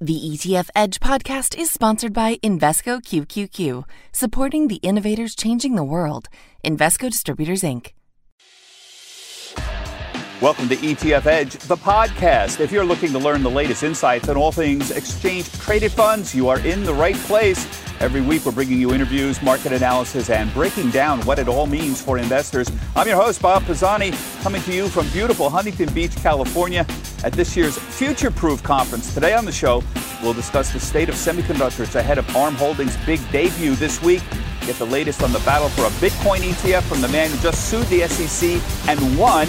The ETF Edge podcast is sponsored by Invesco QQQ, supporting the innovators changing the world. Invesco Distributors, Inc. Welcome to ETF Edge, the podcast. If you're looking to learn the latest insights on all things exchange traded funds, you are in the right place. Every week, we're bringing you interviews, market analysis, and breaking down what it all means for investors. I'm your host, Bob Pisani, coming to you from beautiful Huntington Beach, California, at this year's Future Proof Conference. Today on the show, we'll discuss the state of semiconductors ahead of ARM Holdings' big debut this week. Get the latest on the battle for a Bitcoin ETF from the man who just sued the SEC and won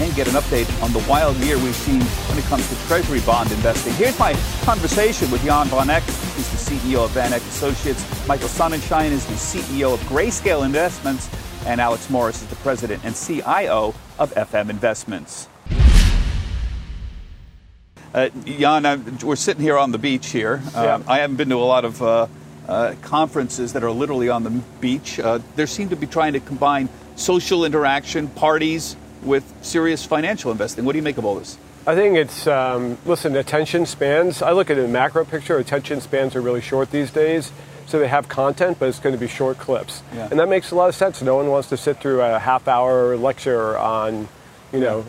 and get an update on the wild year we've seen when it comes to Treasury bond investing. Here's my conversation with Jan Van Eck. He's the CEO of Van Eck Associates. Michael Sonnenshein is the CEO of Grayscale Investments. And Alex Morris is the president and CIO of FM Investments. Uh, Jan, I'm, we're sitting here on the beach here. Uh, yeah. I haven't been to a lot of uh, uh conferences that are literally on the beach. Uh, there seem to be trying to combine social interaction, parties, with serious financial investing. What do you make of all this? I think it's, um, listen, attention spans. I look at the macro picture, attention spans are really short these days. So they have content, but it's going to be short clips. Yeah. And that makes a lot of sense. No one wants to sit through a half hour lecture on, you know,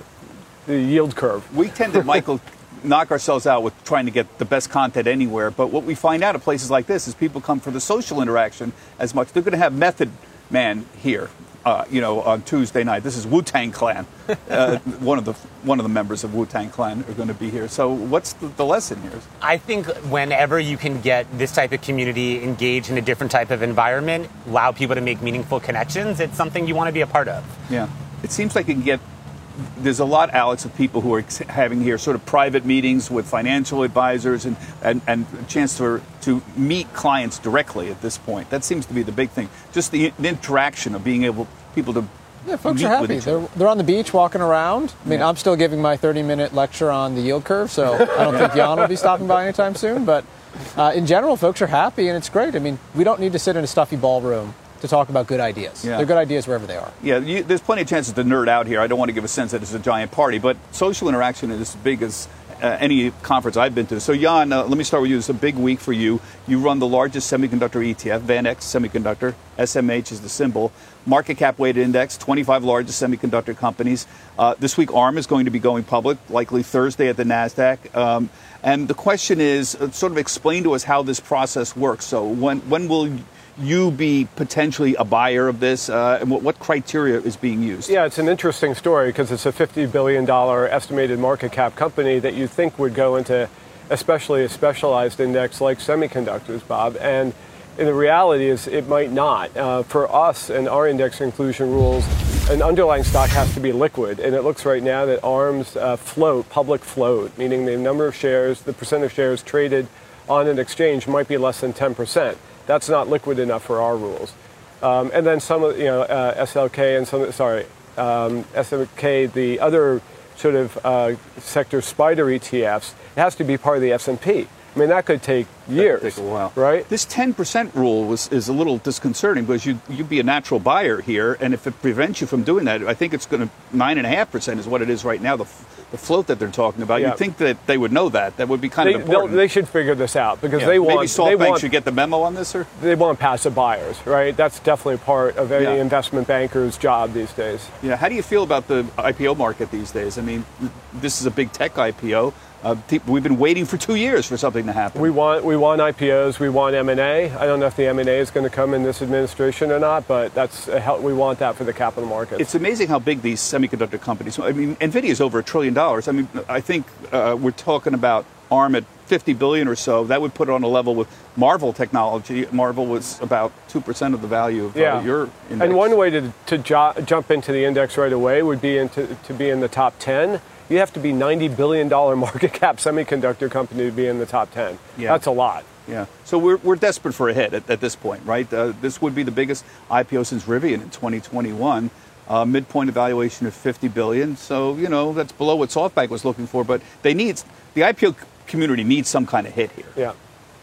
the yield curve. We tend to, Michael, knock ourselves out with trying to get the best content anywhere. But what we find out at places like this is people come for the social interaction as much. They're going to have method man here uh, you know, on Tuesday night. This is Wu Tang Clan. Uh, one of the one of the members of Wu Tang Clan are going to be here. So, what's the, the, lesson here? I think whenever you can get this type of community engaged in a different type of environment, allow people to make meaningful connections, it's something you want to be a part of. Yeah, it seems like you can get there's a lot, Alex, of people who are having here sort of private meetings with financial advisors and, and, and a chance to, to meet clients directly at this point. That seems to be the big thing. Just the, the interaction of being able people to yeah, folks are happy. They're, they're on the beach walking around. I mean, yeah. I'm still giving my 30 minute lecture on the yield curve, so I don't think Jan will be stopping by anytime soon. But uh, in general, folks are happy, and it's great. I mean, we don't need to sit in a stuffy ballroom to talk about good ideas. Yeah. They're good ideas wherever they are. Yeah, you, there's plenty of chances to nerd out here. I don't want to give a sense that it's a giant party, but social interaction is as big as uh, any conference I've been to. So, Jan, uh, let me start with you. It's a big week for you. You run the largest semiconductor ETF, VanEck Semiconductor. SMH is the symbol. Market cap weighted index, 25 largest semiconductor companies. Uh, this week, ARM is going to be going public, likely Thursday at the NASDAQ. Um, and the question is uh, sort of explain to us how this process works. So, when, when will you be potentially a buyer of this, uh, and what, what, criteria is being used? Yeah, it's an interesting story because it's a $50 billion estimated market cap company that you think would go into especially a specialized index like semiconductors, Bob. And the reality is it might not. Uh, for us and our index inclusion rules, an underlying stock has to be liquid. And it looks right now that ARM's uh, float, public float, meaning the number of shares, the percent of shares traded on an exchange might be less than 10%. That's not liquid enough for our rules. Um, and then some of you know uh, XLK and some sorry um, XLK the other sort of uh, sector spider ETFs it has to be part of the S&P. I mean that could take years. Take a while, right? This 10% rule was is a little disconcerting because you you'd be a natural buyer here, and if it prevents you from doing that, I think it's going to nine and a half percent is what it is right now. The the float that they're talking about. Yeah. You'd think that they would know that. That would be kind they, of important. They should figure this out because yeah. they want. Maybe SoftBank should get the memo on this, sir. They want passive buyers, right? That's definitely part of any yeah. investment banker's job these days. Yeah. How do you feel about the IPO market these days? I mean, this is a big tech IPO. Uh, we've been waiting for two years for something to happen. We want we want IPOs. We want M and A. I don't know if the M and A is going to come in this administration or not, but that's help, we want that for the capital markets. It's amazing how big these semiconductor companies. I mean, Nvidia is over a trillion dollars. I mean, I think uh, we're talking about ARM at 50 billion or so. That would put it on a level with Marvell technology. Marvell was about two percent of the value of uh, yeah. uh, your index. And one way to to jo- jump into the index right away would be into, to be in the top 10 you have to be $90 billion market cap semiconductor company to be in the top 10. Yeah. That's a lot. Yeah. So we're, we're desperate for a hit at, at this point, right? Uh, this would be the biggest IPO since Rivian in 2021. Uh, midpoint evaluation of 50 billion. So you know that's below what SoftBank was looking for, but they need the IPO community needs some kind of hit here. Yeah,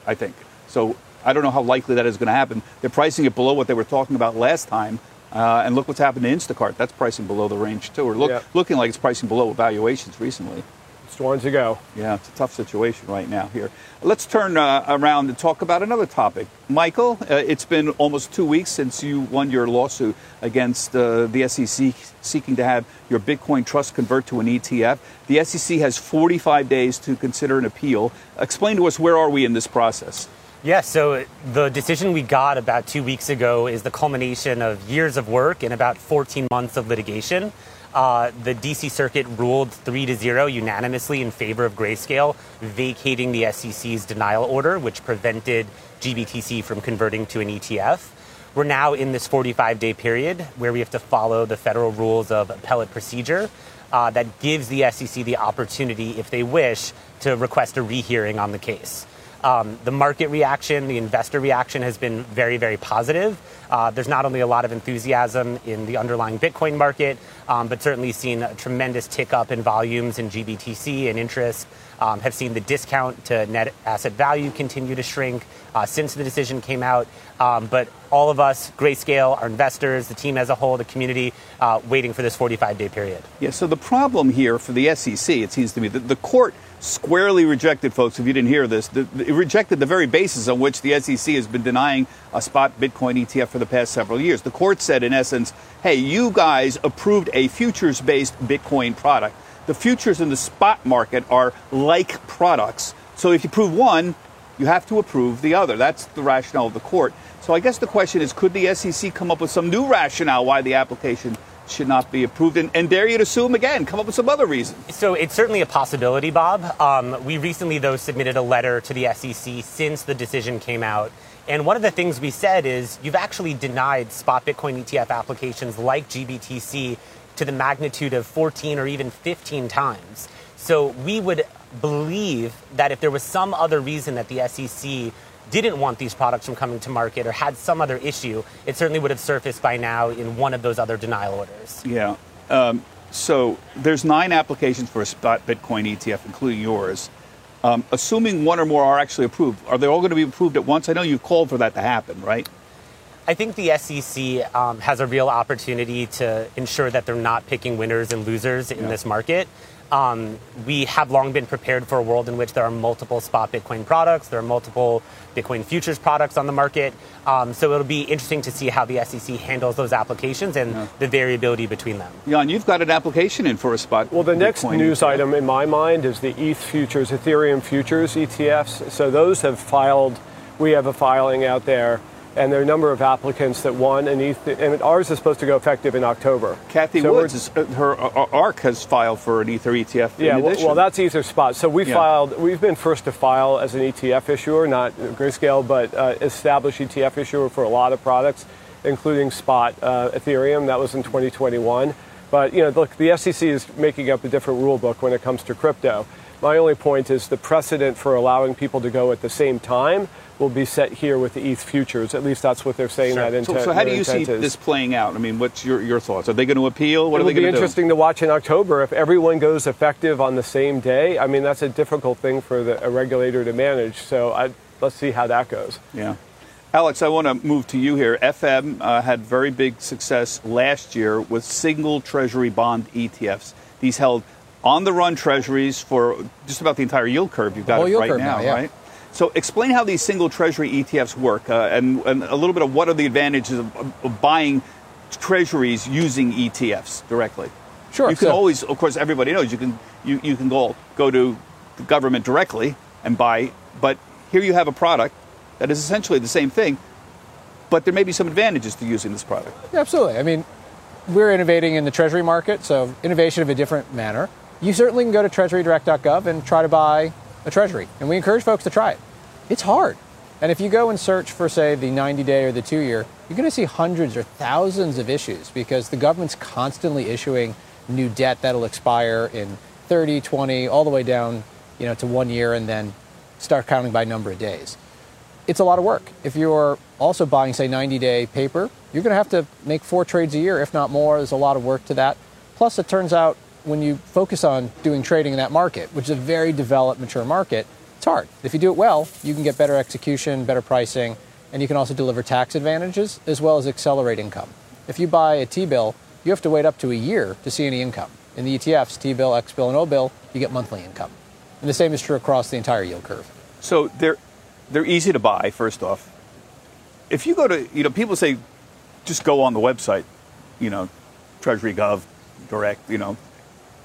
I think so. I don't know how likely that is going to happen. They're pricing it below what they were talking about last time. Uh, and look what's happened to Instacart. That's pricing below the range too, or look, looking like it's pricing below valuations recently. It's one to go. Yeah, it's a tough situation right now here. Let's turn uh, around and talk about another topic. Michael, uh, it's been almost two weeks since you won your lawsuit against uh, the SEC seeking to have your Bitcoin trust convert to an ETF. The SEC has 45 days to consider an appeal. Explain to us where are we in this process? Yeah, so the decision we got about two weeks ago is the culmination of years of work and about 14 months of litigation. Uh, the DC Circuit ruled 3 to 0 unanimously in favor of Grayscale, vacating the SEC's denial order, which prevented GBTC from converting to an ETF. We're now in this 45 day period where we have to follow the federal rules of appellate procedure uh, that gives the SEC the opportunity, if they wish, to request a rehearing on the case. Um, the market reaction, the investor reaction has been very, very positive. Uh, there's not only a lot of enthusiasm in the underlying Bitcoin market, um, but certainly seen a tremendous tick up in volumes in GBTC and interest. Um, have seen the discount to net asset value continue to shrink uh, since the decision came out. Um, but all of us, Grayscale, our investors, the team as a whole, the community, uh, waiting for this 45 day period. Yeah, so the problem here for the SEC, it seems to me, that the court squarely rejected, folks, if you didn't hear this, the, it rejected the very basis on which the SEC has been denying a spot Bitcoin ETF for the past several years. The court said, in essence, hey, you guys approved a futures based Bitcoin product. The futures in the spot market are like products. So if you prove one, you have to approve the other. That's the rationale of the court. So I guess the question is could the SEC come up with some new rationale why the application should not be approved. And, and, dare you to sue them again? Come up with some other reason. So it's certainly a possibility, Bob. Um, we recently, though, submitted a letter to the SEC since the decision came out. And one of the things we said is you've actually denied spot Bitcoin ETF applications like GBTC to the magnitude of 14 or even 15 times. So we would believe that if there was some other reason that the SEC didn't want these products from coming to market or had some other issue, it certainly would have surfaced by now in one of those other denial orders. Yeah. Um, so there's nine applications for a spot Bitcoin ETF, including yours. Um, assuming one or more are actually approved, are they all going to be approved at once? I know you've called for that to happen, right? I think the SEC um, has a real opportunity to ensure that they're not picking winners and losers in yeah. this market. Um, we have long been prepared for a world in which there are multiple spot Bitcoin products, there are multiple Bitcoin futures products on the market. Um, so it'll be interesting to see how the SEC handles those applications and yeah. the variability between them. Jan, you've got an application in for a spot. Well, the Bitcoin next news ETF. item in my mind is the ETH futures, Ethereum futures ETFs. So those have filed. We have a filing out there and there are a number of applicants that won, and, and ours is supposed to go effective in October. Cathie so Woods, is, uh, her uh, ARK has filed for an Ether ETF. Yeah, well, well, that's Ether Spot. So we yeah. filed. We've been first to file as an ETF issuer, not Grayscale, but uh, established ETF issuer for a lot of products, including Spot uh, Ethereum. That was in 2021. But you know, look, the SEC is making up a different rule book when it comes to crypto. My only point is the precedent for allowing people to go at the same time will be set here with the ETH futures. At least that's what they're saying. Sure. That intent. So, so how do you see is. this playing out? I mean, what's your, your thoughts? Are they going to appeal? What It'll are they going to do? It'll be interesting to watch in October if everyone goes effective on the same day. I mean, that's a difficult thing for the, a regulator to manage. So I, let's see how that goes. Yeah. Alex, I want to move to you here. FM uh, had very big success last year with single treasury bond ETFs. These held on the run treasuries for just about the entire yield curve. You've got it right now, now yeah. right? So explain how these single treasury ETFs work uh, and, and, a little bit of what are the advantages of, of buying treasuries using ETFs directly. Sure. You can so, always, of course, everybody knows you can you, you can go go to the government directly and buy, but here you have a product that is essentially the same thing, but there may be some advantages to using this product. Yeah, absolutely. I mean, we're innovating in the treasury market, so innovation of a different manner. You certainly can go to treasurydirect.gov and try to buy a treasury. And we encourage folks to try it. It's hard. And if you go and search for, say, the 90 day or the two year, you're going to see hundreds or thousands of issues because the government's constantly issuing new debt that'll expire in 30, 20, all the way down you know, to one year and then start counting by number of days. It's a lot of work. If you're also buying, say, 90 day paper, you're going to have to make four trades a year, if not more. There's a lot of work to that. Plus, it turns out when you focus on doing trading in that market, which is a very developed, mature market, it's hard. If you do it well, you can get better execution, better pricing, and you can also deliver tax advantages as well as accelerate income. If you buy a T bill, you have to wait up to a year to see any income. In the ETFs, T bill, X bill, and O bill, you get monthly income. And the same is true across the entire yield curve. So they're they're easy to buy. First off, if you go to you know people say just go on the website, you know, Treasury Gov, direct, you know.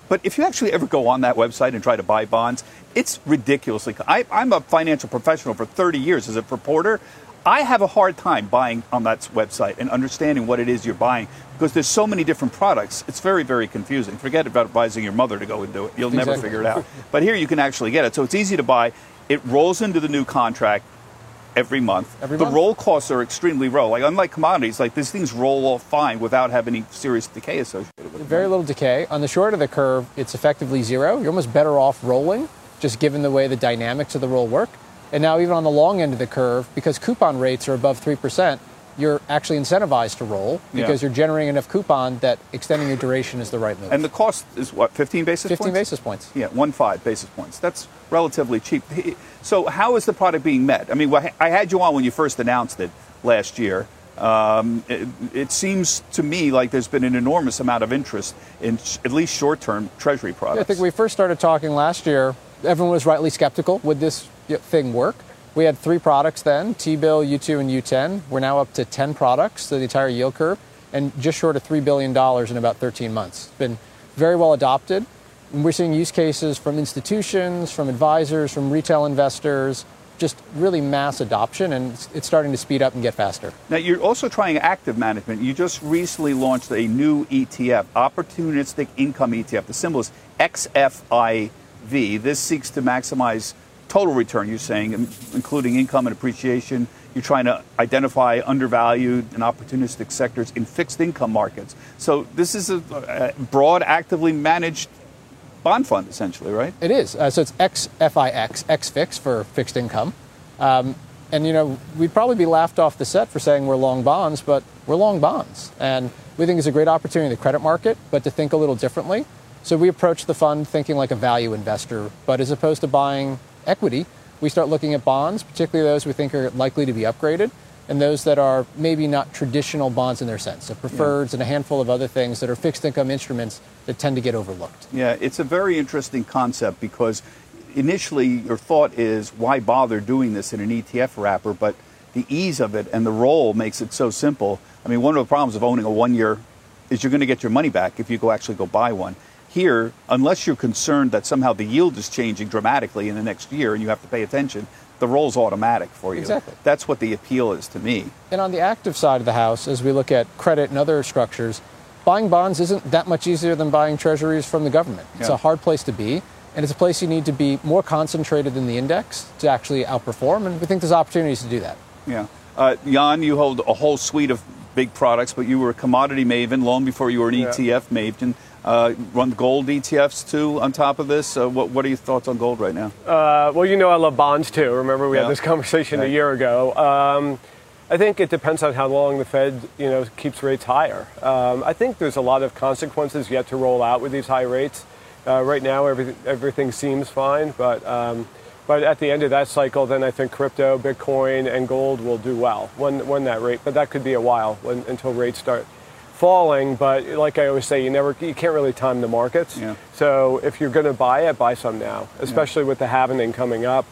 But if you actually ever go on that website and try to buy bonds, it's ridiculously. I, I'm a financial professional for 30 years as a reporter. I have a hard time buying on that website and understanding what it is you're buying because there's so many different products. It's very, very confusing. Forget about advising your mother to go and do it. You'll never figure it out. But here you can actually get it. So it's easy to buy. It rolls into the new contract every month. Every the month. roll costs are extremely low. Like unlike commodities, like these things roll off fine without having any serious decay associated with it. Very little decay. On the short of the curve, it's effectively zero. You're almost better off rolling, just given the way the dynamics of the roll work. And now, even on the long end of the curve, because coupon rates are above 3%, you're actually incentivized to roll because Yeah. you're generating enough coupon that extending your duration is the right move. And the cost is what, 15 basis 15 points? basis points. Yeah, one five basis points. That's relatively cheap. So, how is the product being met? I mean, I had you on when you first announced it last year. Um, it, it seems to me like there's been an enormous amount of interest in sh- at least short-term Treasury products. I think we first started talking last year. Everyone was rightly skeptical. Would this thing work? We had three products then T bill, U2, and U10. We're now up to 10 products, so the entire yield curve, and just short of $3 billion in about 13 months. It's been very well adopted. And we're seeing use cases from institutions, from advisors, from retail investors, just really mass adoption, and it's starting to speed up and get faster. Now, you're also trying active management. You just recently launched a new ETF, Opportunistic Income ETF. The symbol is XFIX. This seeks to maximize total return, you're saying, including income and appreciation. You're trying to identify undervalued and opportunistic sectors in fixed income markets. So, this is a, broad, actively managed bond fund, essentially, right? It is. Uh, so it's XFIX, XFix for fixed income. Um, and, you know, we'd probably be laughed off the set for saying we're long bonds, but we're long bonds. And we think it's a great opportunity in the credit market, but to think a little differently. So we approach the fund thinking like a value investor, but as opposed to buying equity, we start looking at bonds, particularly those we think are likely to be upgraded, and those that are maybe not traditional bonds in their sense, so preferreds and a handful of other things that are fixed income instruments that tend to get overlooked. Yeah, it's a very interesting concept because initially your thought is why bother doing this in an ETF wrapper, but the ease of it and the role makes it so simple. I mean, one of the problems of owning a one year is you're going to get your money back if you go actually go buy one. Here, unless you're concerned that somehow the yield is changing dramatically in the next year and you have to pay attention, the roll's automatic for you. Exactly. That's what the appeal is to me. And on the active side of the house, as we look at credit and other structures, buying bonds isn't that much easier than buying treasuries from the government. It's Yeah. a hard place to be, and it's a place you need to be more concentrated in the index to actually outperform, and we think there's opportunities to do that. Yeah. Uh, Jan, you hold a whole suite of big products, but you were a commodity maven long before you were an Yeah. ETF maven. Uh, run gold ETFs too on top of this. Uh, what, what are your thoughts on gold right now? Uh, well, you know I love bonds too. Remember we Yeah. had this conversation Right. a year ago. Um, I think it depends on how long the Fed, you know, keeps rates higher. Um, I think there's a lot of consequences yet to roll out with these high rates. Uh, right now, everything, everything seems fine, but um, but at the end of that cycle, then I think crypto, Bitcoin, and gold will do well when when that rate. But that could be a while when, until rates start falling. But like I always say, you never you can't really time the markets. Yeah. So if you're going to buy it, buy some now, especially with the halvening coming up.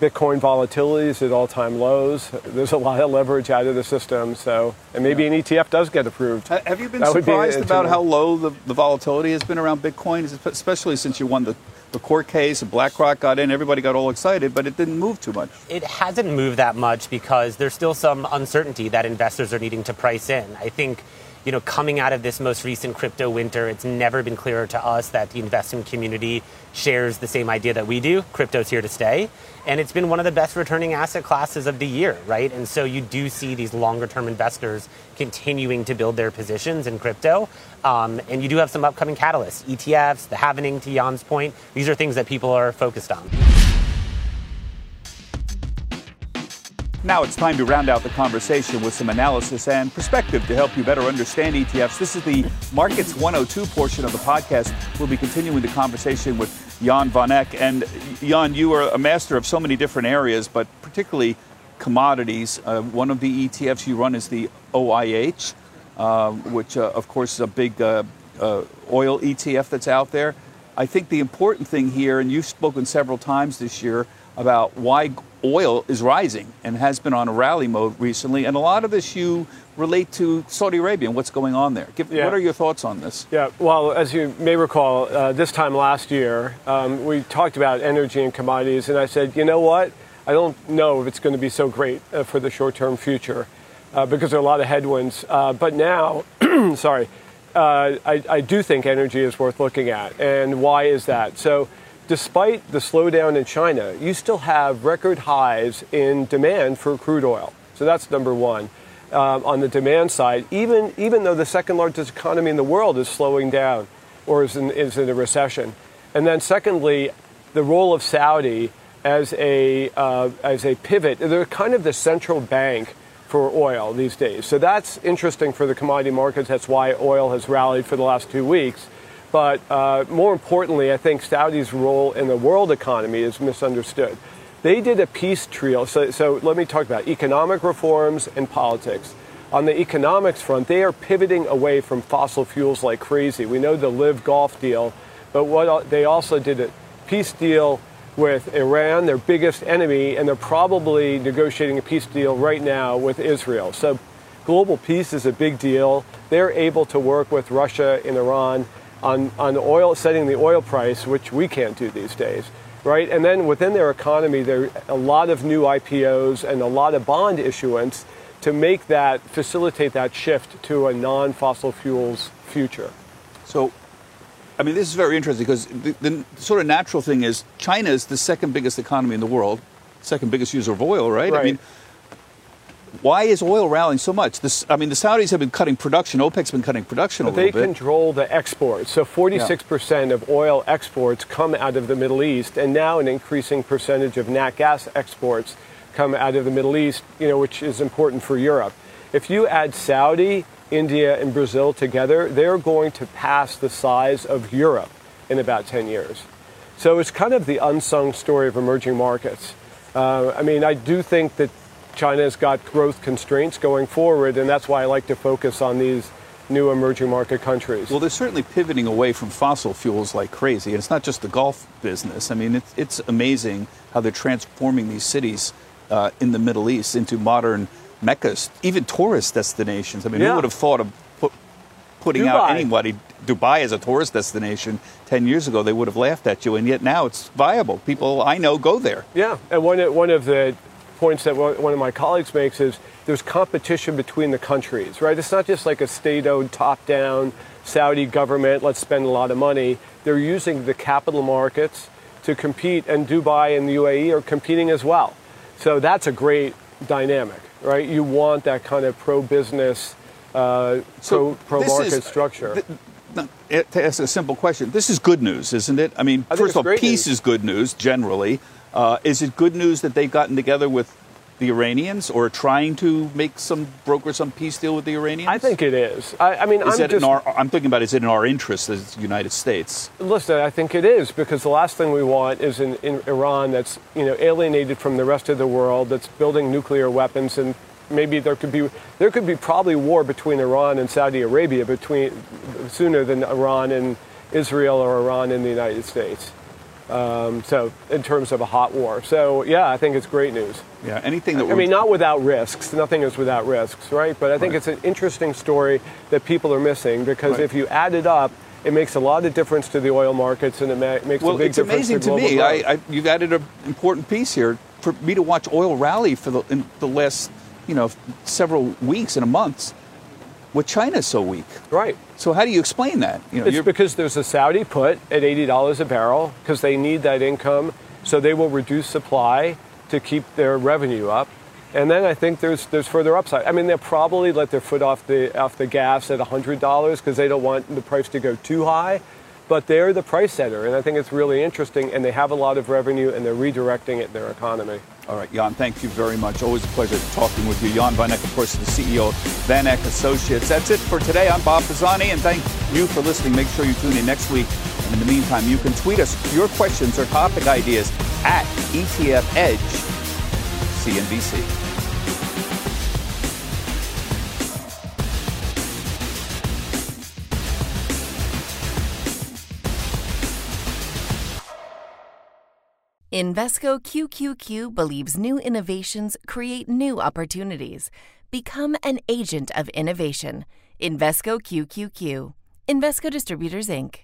Bitcoin volatility is at all-time lows. There's a lot of leverage out of the system, so and maybe Yeah. an ETF does get approved. Ha- Have you been That would be surprised about how low the, the volatility has been around Bitcoin, especially since you won the, the court case and BlackRock got in? Everybody got all excited, but it didn't move too much. it hasn't moved that much because there's still some uncertainty that investors are needing to price in. I think, you know, coming out of this most recent crypto winter, it's never been clearer to us that the investment community shares the same idea that we do. Crypto's here to stay. And it's been one of the best returning asset classes of the year, right? And so you do see these longer term investors continuing to build their positions in crypto. Um, and you do have some upcoming catalysts, ETFs, the halvening, to Jan's point. These are things that people are focused on. Now it's time to round out the conversation with some analysis and perspective to help you better understand ETFs. This is the Markets 102 portion of the podcast. We'll be continuing the conversation with Jan Van Eck. And Jan, you are a master of so many different areas, but particularly commodities. Uh, one of the ETFs you run is the OIH, uh, which, uh, of course, is a big uh, uh, oil ETF that's out there. I think the important thing here, and you've spoken several times this year about why oil is rising and has been on a rally mode recently, and a lot of this you relate to Saudi Arabia and what's going on there. Give, Yeah. What are your thoughts on this? Yeah, well, as you may recall, uh, this time last year, um, we talked about energy and commodities, and I said, you know what? I don't know if it's going to be so great uh, for the short term future uh, because there are a lot of headwinds. Uh, but now, sorry, uh, I, I do think energy is worth looking at. And why is that? So, despite the slowdown in China, you still have record highs in demand for crude oil. So, that's number one um, on the demand side, even, even though the second largest economy in the world is slowing down or is in, is in a recession. And then, secondly, the role of Saudi as a, uh, as a pivot. They're kind of the central bank for oil these days. So that's interesting for the commodity markets. That's why oil has rallied for the last two weeks. But uh, more importantly, I think Saudi's role in the world economy is misunderstood. They did a peace trio. So, so let me talk about economic reforms and politics. On the economics front, they are pivoting away from fossil fuels like crazy. We know the LIV Golf deal, but what they also did a peace deal with Iran, their biggest enemy, and they're probably negotiating a peace deal right now with Israel. So global peace is a big deal. They're able to work with Russia and Iran on, on oil, setting the oil price, which we can't do these days, right? And then within their economy, there are a lot of new IPOs and a lot of bond issuance to make that, facilitate that shift to a non-fossil fuels future. So, I mean, this is very interesting because the, the sort of natural thing is China is the second biggest economy in the world, second biggest user of oil, right? I Right. mean, why is oil rallying so much? This, I mean, the Saudis have been cutting production. OPEC's been cutting production a But they bit. control the exports. So 46% of oil exports come out of the Middle East, and now an increasing percentage of nat gas exports come out of the Middle East, you know, which is important for Europe. If you add Saudi, India, and Brazil together, they're going to pass the size of Europe in about 10 years. So it's kind of the unsung story of emerging markets. Uh, I mean, I do think that China's got growth constraints going forward, and that's why I like to focus on these new emerging market countries. Well, they're certainly pivoting away from fossil fuels like crazy. And it's not just the golf business. I mean, it's, it's amazing how they're transforming these cities uh, in the Middle East into modern meccas, even tourist destinations. I mean, who would have thought of put, putting out anybody Dubai as a tourist destination 10 years ago? They would have laughed at you. And yet now it's viable. People I know go there. Yeah, and one one of the points that one of my colleagues makes is there's competition between the countries, right? It's not just like a state-owned, top-down Saudi government. Let's spend a lot of money. They're using the capital markets to compete, and Dubai and the UAE are competing as well. So that's a great dynamic, right? You want that kind of pro-business, uh, So pro pro-market is- structure. th- to ask a simple question, this is good news, isn't it? I mean, I first of all, peace news. is good news generally. Uh, is it good news that they've gotten together with the Iranians or trying to make some broker some peace deal with the Iranians? I think it is. I, I mean, Is I'm it just, in our? I'm thinking about is it in our interest as the United States? Listen, I think it is because the last thing we want is in, in Iran that's you know alienated from the rest of the world, that's building nuclear weapons, and maybe there could be there could be probably war between Iran and Saudi Arabia between sooner than Iran and Israel or Iran and the United States. Um, so in terms of a hot war, so yeah, I think it's great news. Yeah. Anything that I mean, not without risks. Nothing is without risks, right? But I think Right. it's an interesting story that people are missing because Right. if you add it up, it makes a lot of difference to the oil markets and it ma- makes Well, a big it's difference amazing to to me. I, I, you've added an important piece here for me to watch oil rally for the in the last you know several weeks and months. With China so weak, right. so how do you explain that? You know, It's you're- because there's a Saudi put at $80 a barrel because they need that income, so they will reduce supply to keep their revenue up. And then I think there's there's further upside. I mean, they'll probably let their foot off the off the gas at $100 because they don't want the price to go too high. But they're the price setter, and I think it's really interesting. And they have a lot of revenue, and they're redirecting it in their economy. All right, Jan, thank you very much. Always a pleasure talking with you. Jan Van Eck, of course, the CEO of Van Eck Associates. That's it for today. I'm Bob Pisani, and thank you for listening. Make sure you tune in next week. And in the meantime, you can tweet us your questions or topic ideas at ETF Edge CNBC. Invesco QQQ believes new innovations create new opportunities. Become an agent of innovation. Invesco QQQ. Invesco Distributors, Inc.